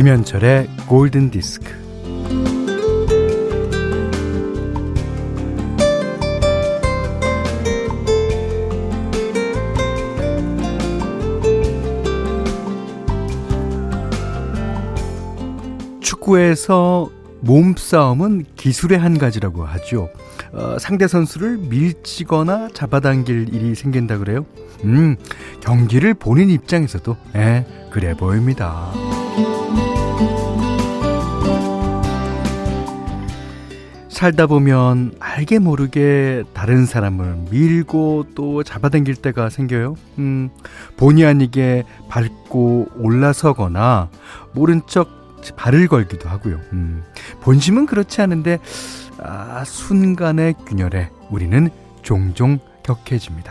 김현철의 골든 디스크. 축구에서 몸싸움은 기술의 한 가지라고 하죠. 어, 상대 선수를 밀치거나 잡아당길 일이 생긴다 그래요. 음, 경기를 보는 입장에서도 에, 그래 보입니다. 살다 보면 알게 모르게 다른 사람을 밀고 또 잡아당길 때가 생겨요. 음, 본의 아니게 밟고 올라서거나 모른 척 발을 걸기도 하고요. 음, 본심은 그렇지 않은데 아, 순간의 균열에 우리는 종종 격해집니다.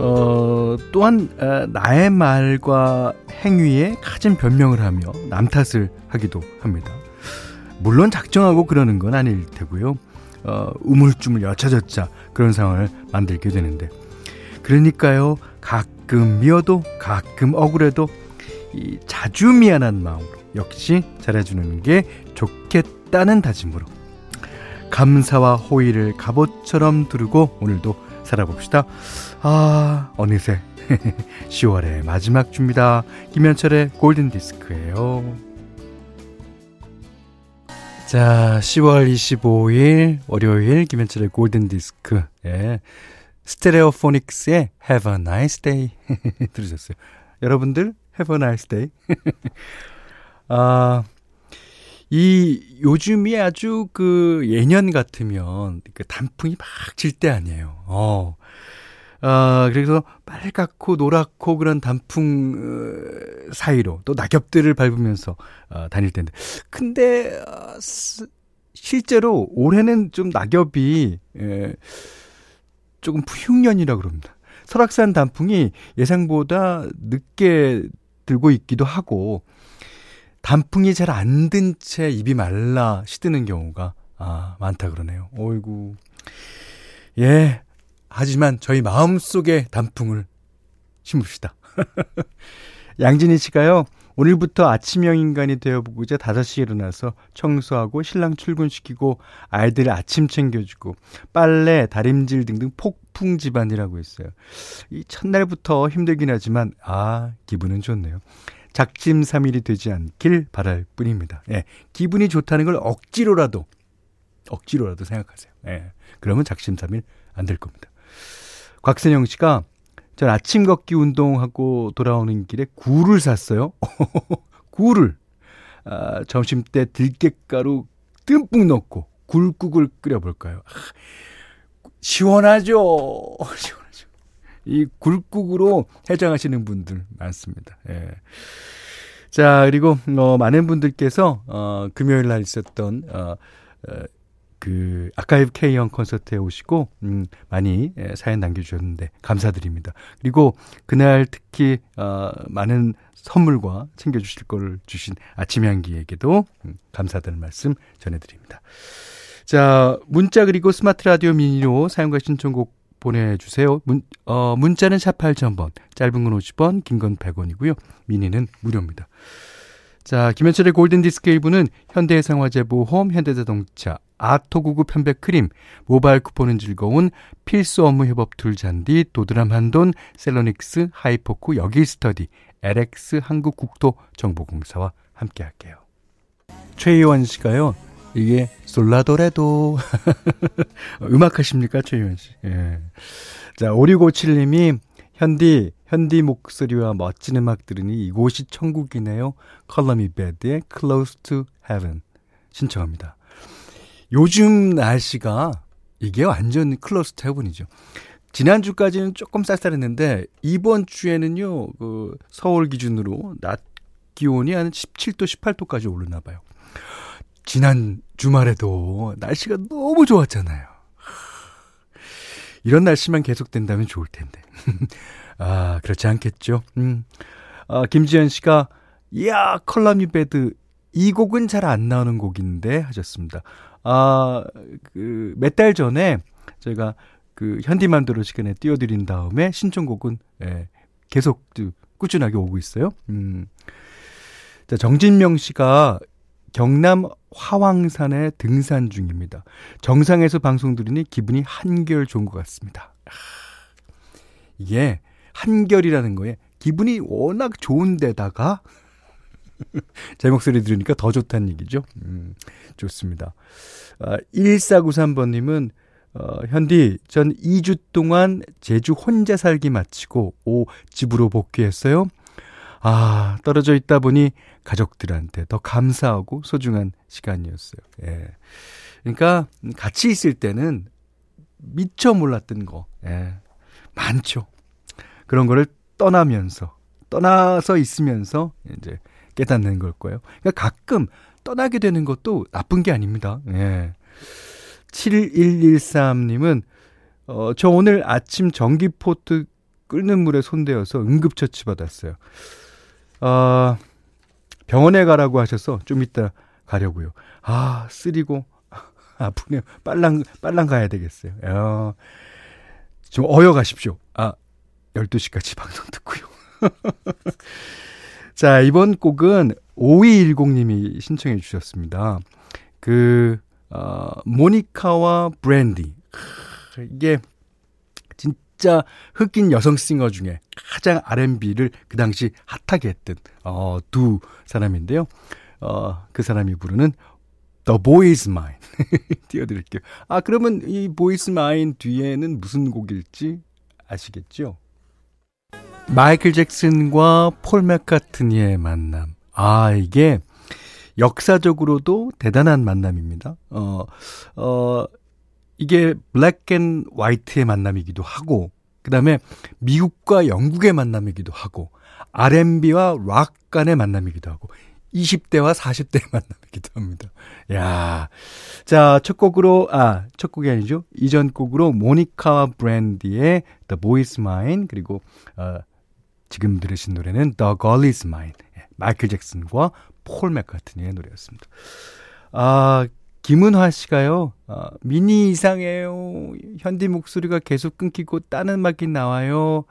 어, 또한 어, 나의 말과 행위에 갖은 변명을 하며 남 탓을 하기도 합니다. 물론 작정하고 그러는 건 아닐 테고요. 어, 우물쭈물 여차저차 그런 상황을 만들게 되는데 그러니까요 가끔 미워도 가끔 억울해도 이 자주 미안한 마음으로 역시 잘해주는 게 좋겠다는 다짐으로 감사와 호의를 갑옷처럼 두르고 오늘도 살아봅시다. 아, 어느새 10월의 마지막 주입니다. 김현철의 골든 디스크예요. 자, 10월 25일 월요일 김현철의 골든 디스크. 예. 스테레오포닉스의 Have a Nice Day 들으셨어요. 여러분들 Have a Nice Day. 아, 이 요즘이 아주 그 예년 같으면 그 단풍이 막 질 때 아니에요. 어. 아, 그래서 빨갛고 노랗고 그런 단풍 어, 사이로 또 낙엽들을 밟으면서 어, 다닐 텐데. 근데 어, 실제로 올해는 좀 낙엽이 에, 조금 흉년이라 그럽니다. 설악산 단풍이 예상보다 늦게 들고 있기도 하고 단풍이 잘 안 든 채 입이 말라 시드는 경우가 아, 많다 그러네요. 어이구. 예. 하지만 저희 마음속에 단풍을 심읍시다. 양진희 씨가요. 오늘부터 아침형 인간이 되어보고자 5시에 일어나서 청소하고 신랑 출근시키고 아이들 아침 챙겨주고 빨래, 다림질 등등 폭풍 집안이라고 했어요. 이 첫날부터 힘들긴 하지만 아 기분은 좋네요. 작심삼일이 되지 않길 바랄 뿐입니다. 예, 기분이 좋다는 걸 억지로라도 억지로라도 생각하세요. 예, 그러면 작심삼일 안 될 겁니다. 곽선영 씨가 전 아침 걷기 운동하고 돌아오는 길에 굴을 샀어요. 굴을 아, 점심 때 들깨가루 듬뿍 넣고 굴국을 끓여볼까요? 아, 시원하죠. 시원하죠. 이 굴국으로 해장하시는 분들 많습니다. 예. 자, 그리고, 어, 많은 분들께서, 어, 금요일 날 있었던, 어, 어 그, 아카이브 K형 콘서트에 오시고, 음, 많이 예, 사연 남겨 주셨는데, 감사드립니다. 그리고 그날 특히, 어, 많은 선물과 챙겨 주실 걸 주신 아침 향기에게도 음, 감사드리는 말씀 전해 드립니다. 자, 문자 그리고 스마트 라디오 미니로 사용과 신청곡 보내주세요. 문, 어, 문자는 샵 8000번, 짧은 건 50원, 긴 건 100원이고요. 미니는 무료입니다. 자, 김현철의 골든디스크 1부는 현대해상화재보험, 현대자동차, 아토구구 편백 크림, 모바일 쿠폰은 즐거운 필수 업무 협업 툴 잔디, 도드람 한돈, 셀러닉스, 하이포크, 여기스터디, LX 한국국토정보공사와 함께 할게요. 최희원 씨가요, 이게 솔라도레도 음악 하십니까 최희원 씨? 예. 자 5657님이 현디 현디 목소리와 멋진 음악 들으니 이곳이 천국이네요. Color Me Badd의 Close to Heaven 신청합니다. 요즘 날씨가 이게 완전 to Heaven이죠. 지난주까지는 조금 쌀쌀했는데 이번 주에는요 그 서울 기준으로 낮 기온이 한 17도 18도까지 오르나 봐요. 지난 주말에도 날씨가 너무 좋았잖아요. 이런 날씨만 계속된다면 좋을 텐데. 아, 그렇지 않겠죠. 음. 아, 김지현 씨가, 이야, Color Me Badd. 이 곡은 잘 안 나오는 곡인데 하셨습니다. 아, 그, 몇 달 전에 저희가 그 현디맘대로 시간에 띄워드린 다음에 신청곡은 예, 계속 꾸준하게 오고 있어요. 음. 자, 정진명 씨가 경남 화왕산에 등산 중입니다. 정상에서 방송 들으니 기분이 한결 좋은 것 같습니다. 이게 한결이라는 거에 기분이 워낙 좋은데다가 제 목소리 들으니까 더 좋다는 얘기죠. 음, 좋습니다. 아, 1493번님은 어, 현디, 전 2주 동안 제주 혼자 살기 마치고 오 집으로 복귀했어요. 아, 떨어져 있다 보니 가족들한테 더 감사하고 소중한 시간이었어요. 예. 그러니까 같이 있을 때는 미처 몰랐던 거, 예. 많죠. 그런 거를 떠나면서, 떠나서 있으면서 이제 깨닫는 걸 거예요. 그러니까 가끔 떠나게 되는 것도 나쁜 게 아닙니다. 예. 7113님은, 어, 저 오늘 아침 전기포트 끓는 물에 손대어서 응급처치 받았어요. 어, 병원에 가라고 하셔서 좀 이따 가려고요. 아, 쓰리고 아프네요. 빨랑, 빨랑 가야 되겠어요. 어, 좀 어여 가십시오. 아, 12시까지 방송 듣고요. 자, 이번 곡은 5210님이 신청해 주셨습니다. 그, 어, 모니카와 브랜디. 이게 진짜 흑인 여성 싱어 중에 가장 R&B를 그 당시 핫하게 했던 어, 두 사람인데요. 어, 그 사람이 부르는 The Boy is Mine 띄워드릴게요. 아 그러면 이 Boy is Mine 뒤에는 무슨 곡일지 아시겠죠? 마이클 잭슨과 폴 맥카트니의 만남. 아 이게 역사적으로도 대단한 만남입니다. 어, 어, 이게 Black and White의 만남이기도 하고 그 다음에 미국과 영국의 만남이기도 하고 R&B와 락 간의 만남이기도 하고 20대와 40대의 만남이기도 합니다. 야. 자, 첫 곡으로 아, 첫 곡이 아니죠. 이전 곡으로 모니카 브랜디의 The Boy is Mine 그리고 어 지금 들으신 노래는 The Girl is Mine. 예, 마이클 잭슨과 폴 맥카트니의 노래였습니다. 아, 김은화 씨가요, 어, 미니 이상해요. 현디 목소리가 계속 끊기고 따는 음악이 나와요.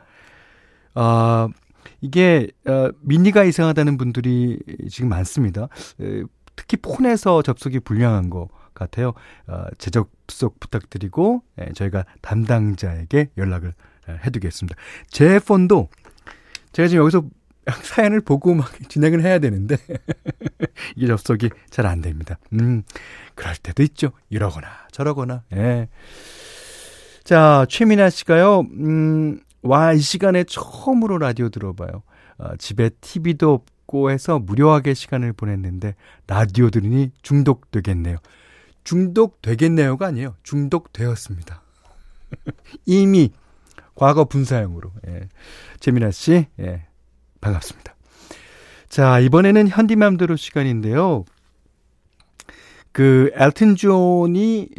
어, 이게, 어, 미니가 이상하다는 분들이 지금 많습니다. 에, 특히 폰에서 접속이 불량한 것 같아요. 어, 재접속 부탁드리고, 에, 저희가 담당자에게 연락을 에, 해두겠습니다. 제 폰도 제가 지금 여기서 사연을 보고 막 진행을 해야 되는데 이게 접속이 잘 안 됩니다. 음, 그럴 때도 있죠. 이러거나 저러거나. 예. 자, 최민아 씨가요. 음, 와, 이 시간에 처음으로 라디오 들어봐요. 어, 집에 TV도 없고 해서 무료하게 시간을 보냈는데 라디오 들으니 중독되겠네요. 중독되겠네요가 아니에요. 중독되었습니다. 이미 과거 분사형으로. 예. 재민아 씨, 예. 반갑습니다. 자, 이번에는 현디맘대로 시간인데요. 그 엘튼 존이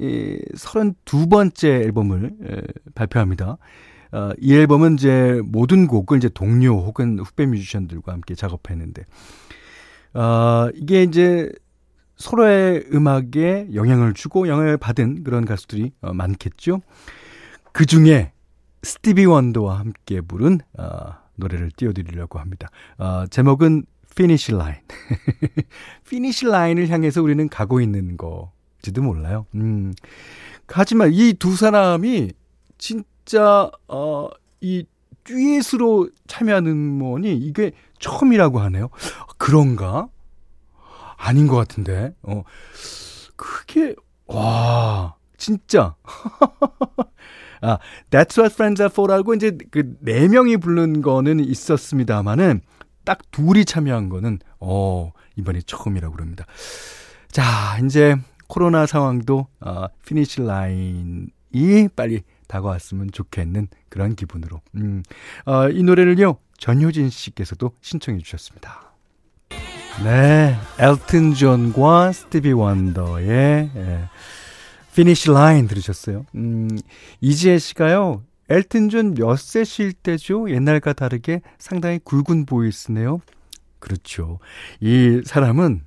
32번째 앨범을 발표합니다. 어, 이 앨범은 이제 모든 곡을 이제 동료 혹은 후배 뮤지션들과 함께 작업했는데 어, 이게 이제 서로의 음악에 영향을 주고 영향을 받은 그런 가수들이 어, 많겠죠. 그 중에 스티비 원더와 함께 부른 어, 노래를 띄워드리려고 합니다. 어, 제목은 Finish Line. Finish Line을 향해서 우리는 가고 있는 거지도 몰라요. 음. 하지만 이 두 사람이 진짜 어, 이 듀엣으로 참여하는 뭐니 이게 처음이라고 하네요. 그런가? 아닌 것 같은데. 어. 그게 와 진짜 아, That's What Friends Are For라고 이제 그 네 명이 부른 거는 있었습니다만은 딱 둘이 참여한 거는 어, 이번이 처음이라고 그럽니다. 자, 이제 코로나 상황도 어, finish line이 빨리 다가왔으면 좋겠는 그런 기분으로. 음, 어, 이 노래를요, 전효진 씨께서도 신청해 주셨습니다. 네, 엘튼 존과 스티비 원더의 예, Finish Line 들으셨어요. 음, 이지혜 씨가요. 엘튼 존 몇 세실 때죠? 옛날과 다르게 상당히 굵은 voice네요. 그렇죠. 이 사람은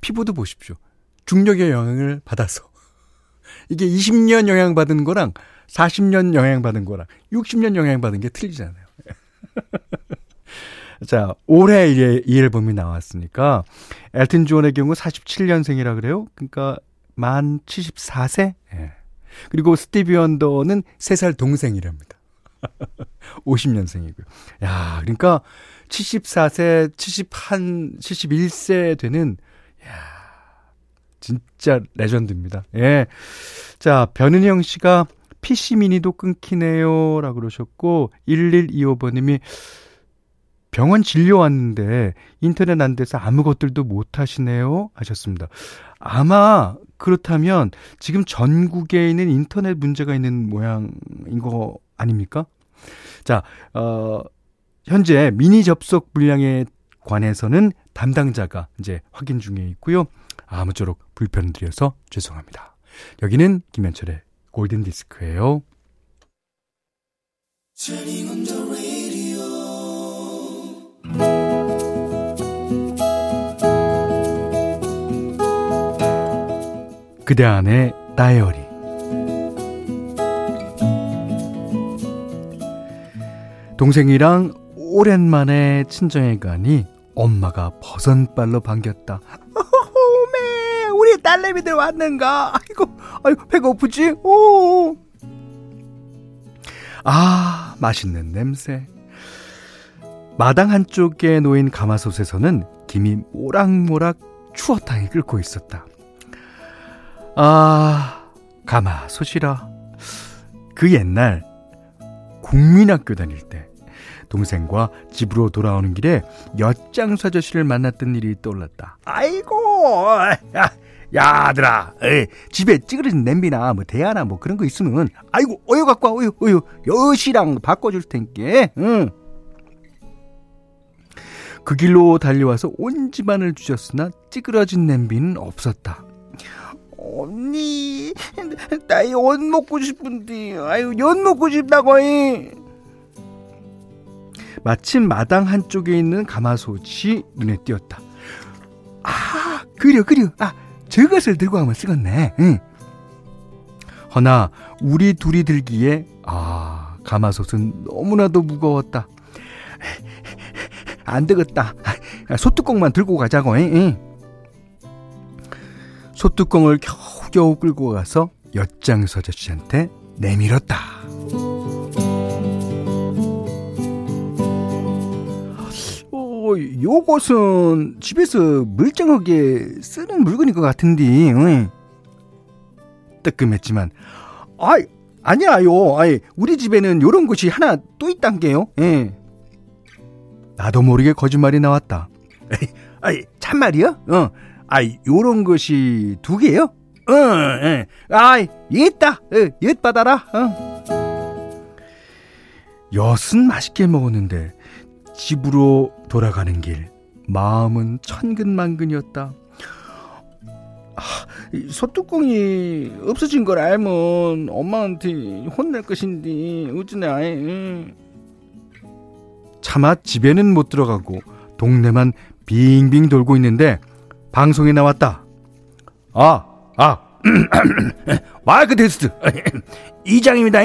피부도 보십시오. 중력의 영향을 받아서 이게 20년 영향받은 거랑 40년 영향받은 거랑 60년 영향받은 게 틀리잖아요. 자, 올해 이, 이 앨범이 나왔으니까 엘튼 존의 경우 47년생이라 그래요. 그러니까 만 74세? 예. 그리고 스티비 원더는 3살 동생이랍니다. 50년생이고요. 야, 그러니까 74세, 71, 71세 되는 야, 진짜 레전드입니다. 예. 자, 변은영 씨가 PC 미니도 끊기네요. 라고 그러셨고, 1125번님이 병원 진료 왔는데 인터넷 안 돼서 아무것들도 못 하시네요. 하셨습니다. 아마 그렇다면 지금 전국에 있는 인터넷 문제가 있는 모양인 거 아닙니까? 자, 어, 현재 미니 접속 물량에 관해서는 담당자가 이제 확인 중에 있고요. 아무쪼록 불편을 드려서 죄송합니다. 여기는 김현철의 골든 디스크예요. 그대 안의 다이어리 동생이랑 오랜만에 친정에 가니 엄마가 버선발로 반겼다. 오메, 우리 딸내미들 왔는가? 아이고, 아이고, 배고프지? 오. 아, 맛있는 냄새. 마당 한쪽에 놓인 가마솥에서는 김이 모락모락 추어탕이 끓고 있었다. 아, 가마솥이라. 그 옛날 국민학교 다닐 때 동생과 집으로 돌아오는 길에 엿장수 아저씨를 만났던 일이 떠올랐다. 아이고, 야, 야들아, 에이, 집에 찌그러진 냄비나 뭐 대야나 뭐 그런 거 있으면 아이고 어여 갖고 와, 어여, 어여, 엿이랑 바꿔줄 텐께, 응. 그 길로 달려와서 온 집안을 주셨으나 찌그러진 냄비는 없었다. 언니, 나엿 먹고 싶은데, 아유, 엿 먹고 싶다고, 해. 마침 마당 한쪽에 있는 가마솥이 눈에 띄었다. 아, 그려, 그려. 아, 저것을 들고 가면 쓰겠네. 응. 허나, 우리 둘이 들기에, 아, 가마솥은 너무나도 무거웠다. 안 되겠다. 소뚜껑만 들고 가자고. 응. 소뚜껑을 겨우겨우 끌고 가서 엿장서 아저씨한테 내밀었다. 어, 요것은 집에서 멀쩡하게 쓰는 물건인 것 같은데, 응. 뜨끔했지만, 아이, 아니야요. 아이, 우리 집에는 요런 곳이 하나 또 있단 게요. 예. 나도 모르게 거짓말이 나왔다. 아이, 참말이야? 어. 아이, 요런 것이 두 개요? 어, 예. 아이, 있다. 어, 엿 받아라. 어. 엿은 맛있게 먹었는데 집으로 돌아가는 길 마음은 천근만근이었다. 아, 소뚜껑이 없어진 걸 알면 엄마한테 혼낼 것인데 어쩌네 아이. 차마 집에는 못 들어가고 동네만 빙빙 돌고 있는데 방송에 나왔다. 아, 아, 마이크 테스트 이장입니다.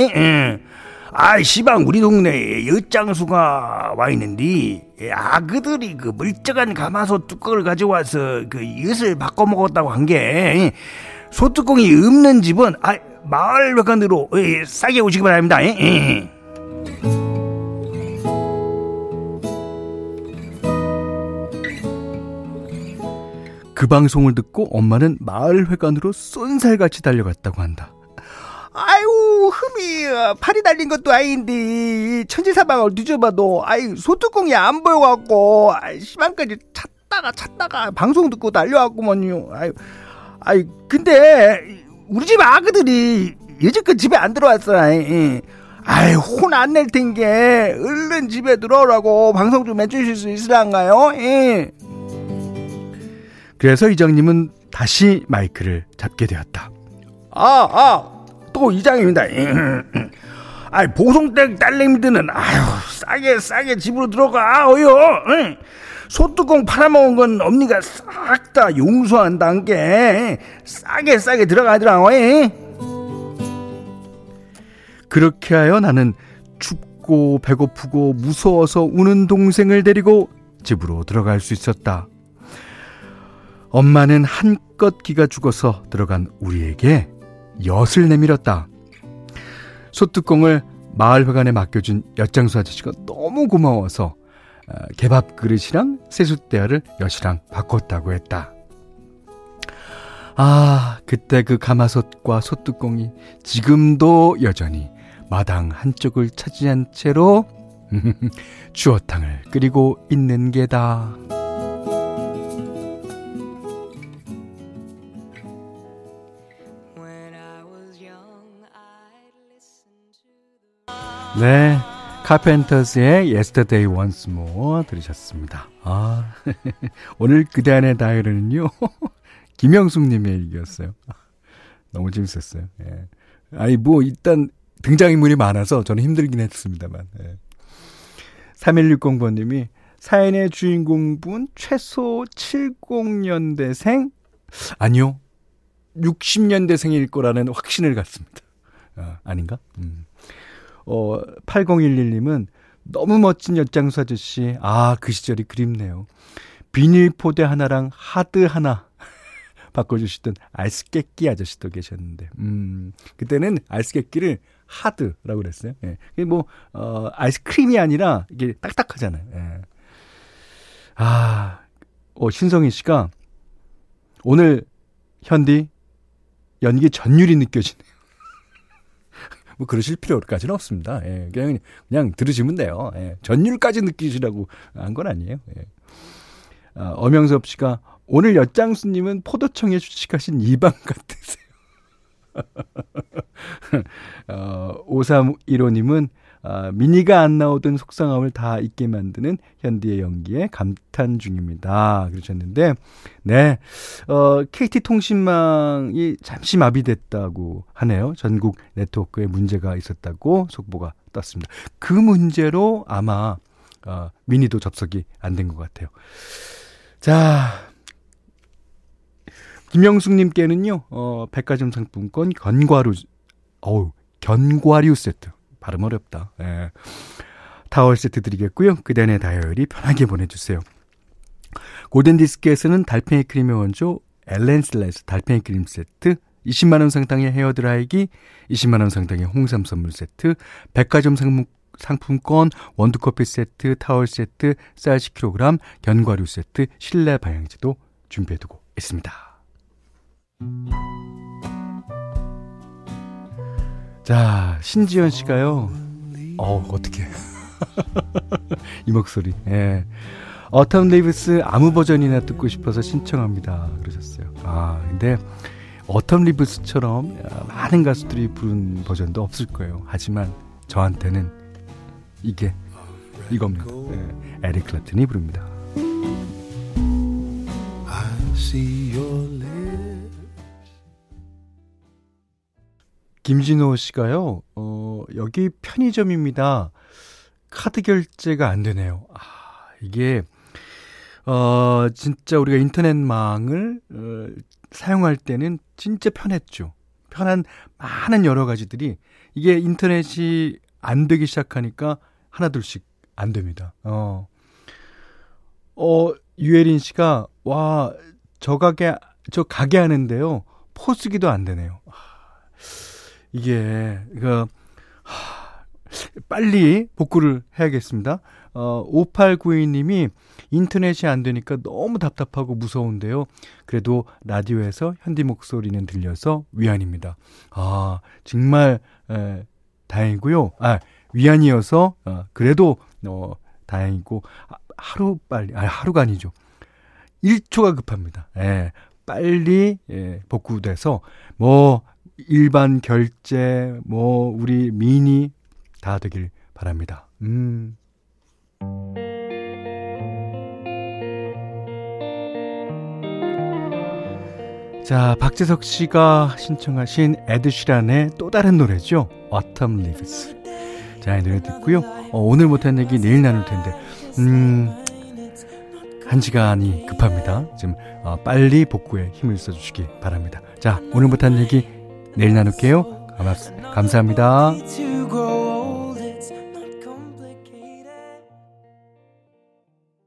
아, 시방 우리 동네에 엿장수가 와 있는데 아 그들이 그 멀쩡한 가마솥 뚜껑을 가져와서 그 엿을 바꿔 먹었다고 한 게 소뚜껑이 없는 집은 아 마을 외관으로 싸게 오시기 바랍니다. 그 방송을 듣고 엄마는 마을 회관으로 쏜살같이 달려갔다고 한다. 아유 흠이 팔이 달린 것도 아닌데 천지사방을 뒤져봐도 아이 소뚜껑이 안 보여갖고 시방까지 찾다가 찾다가 방송 듣고 달려왔구먼요 아유 아이 근데 우리 집 아그들이 여지껏 집에 안 들어왔어 아이 아이 혼 안 낼 텐게 얼른 집에 들어오라고 방송 좀 해주실 수 있으란가요? 예. 그래서 이장님은 다시 마이크를 잡게 되었다. 아, 아, 또 이장입니다. 아이, 보송댁 딸내미들은, 아유, 싸게, 싸게 집으로 들어가, 어요. 응. 소뚜껑 팔아먹은 건 엄니가 싹 다 용서한다는 게, 싸게, 싸게 들어가더라, 어 그렇게 하여 나는 춥고 배고프고 무서워서 우는 동생을 데리고 집으로 들어갈 수 있었다. 엄마는 한껏 기가 죽어서 들어간 우리에게 엿을 내밀었다. 소뚜껑을 마을회관에 맡겨준 엿장수 아저씨가 너무 고마워서 어, 개밥 그릇이랑 세숫대야를 엿이랑 바꿨다고 했다. 아, 그때 그 가마솥과 솥뚜껑이 지금도 여전히 마당 한쪽을 차지한 채로 추어탕을 끓이고 있는 게다. 네. 카펜터스의 Yesterday Once More 들으셨습니다. 아, 오늘 그대 안의 다이어리는요, 김영숙 님의 얘기였어요. 너무 재밌었어요. 예. 아니, 뭐, 일단, 등장인물이 많아서 저는 힘들긴 했습니다만. 예. 3160번님이 사연의 주인공분 최소 70년대생? 아니요. 60년대생일 거라는 확신을 갖습니다. 아, 아닌가? 음. 어, 8011님은 너무 멋진 엿장수 아저씨. 아, 그 시절이 그립네요. 비닐 포대 하나랑 하드 하나 바꿔주시던 아이스 깨끼 아저씨도 계셨는데, 음, 그때는 아이스 깨끼를 하드라고 그랬어요. 예. 이게 뭐, 어, 아이스크림이 아니라 이게 딱딱하잖아요. 예. 아, 어, 신성희 씨가 오늘 현디 연기 전율이 느껴지네요. 뭐 그러실 필요까지는 없습니다. 예, 그냥 그냥 들으시면 돼요. 예, 전율까지 느끼시라고 한 건 아니에요. 예. 아, 엄영섭 씨가 오늘 엿장수님은 포도청에 주식하신 이방 같으세요. 어, 5315님은 아, 미니가 안 나오던 속상함을 다 잊게 만드는 현디의 연기에 감탄 중입니다. 그러셨는데, 네, 어, KT 통신망이 잠시 마비됐다고 하네요. 전국 네트워크에 문제가 있었다고 속보가 떴습니다. 그 문제로 아마, 어, 미니도 접속이 안 된 것 같아요. 자, 김영숙님께는요, 어, 백화점 상품권 견과류, 어우, 견과류 세트 발음 어렵다. 예. 타월 세트 드리겠고요. 그대의 다이어리 편하게 보내주세요. 골든디스크에서는 달팽이 크림의 원조 엘렌슬라에서 달팽이 크림 세트 20만원 상당의 헤어드라이기 20만원 상당의 홍삼 선물 세트 백화점 상품, 상품권 원두커피 세트 타월 세트 쌀 10kg 견과류 세트 실내 방향제도 준비해두고 있습니다. 자, 신지연 씨가요. 어, 어떻게. 이 목소리. 예. Autumn Leaves 아무 버전이나 듣고 싶어서 신청합니다. 그러셨어요. 아, 근데 Autumn Leaves처럼 많은 가수들이 부른 버전도 없을 거예요. 하지만 저한테는 이게 이겁니다. 예. 에릭 클랩튼이 부릅니다. 김진호 씨가요, 어, 여기 편의점입니다. 카드 결제가 안 되네요. 아, 이게, 어, 진짜 우리가 인터넷망을, 어, 사용할 때는 진짜 편했죠. 편한 많은 여러 가지들이, 이게 인터넷이 안 되기 시작하니까 하나둘씩 안 됩니다. 어, 어, 유혜린 씨가, 와, 저 가게, 저 가게 하는데요. 포스기도 안 되네요. 아, 이게 그 빨리 복구를 해야겠습니다. 어 5892님이 인터넷이 안 되니까 너무 답답하고 무서운데요. 그래도 라디오에서 현디 목소리는 들려서 위안입니다. 아, 정말 에, 다행이고요. 아, 위안이어서 어, 그래도 어 다행이고 하루 빨리 아 하루가 아니죠. 1초가 급합니다. 예. 빨리 예, 복구돼서 뭐 일반 결제, 뭐, 우리 미니 다 되길 바랍니다. 음. 자, 박재석 씨가 신청하신 에드시란의 또 다른 노래죠. Autumn Leaves. 자, 이 노래 듣고요. 어, 오늘 못한 얘기 내일 나눌 텐데, 음, 한 시간이 급합니다. 지금 어, 빨리 복구에 힘을 써주시기 바랍니다. 자, 오늘 못한 얘기 내일 나눌게요. 감사합니다.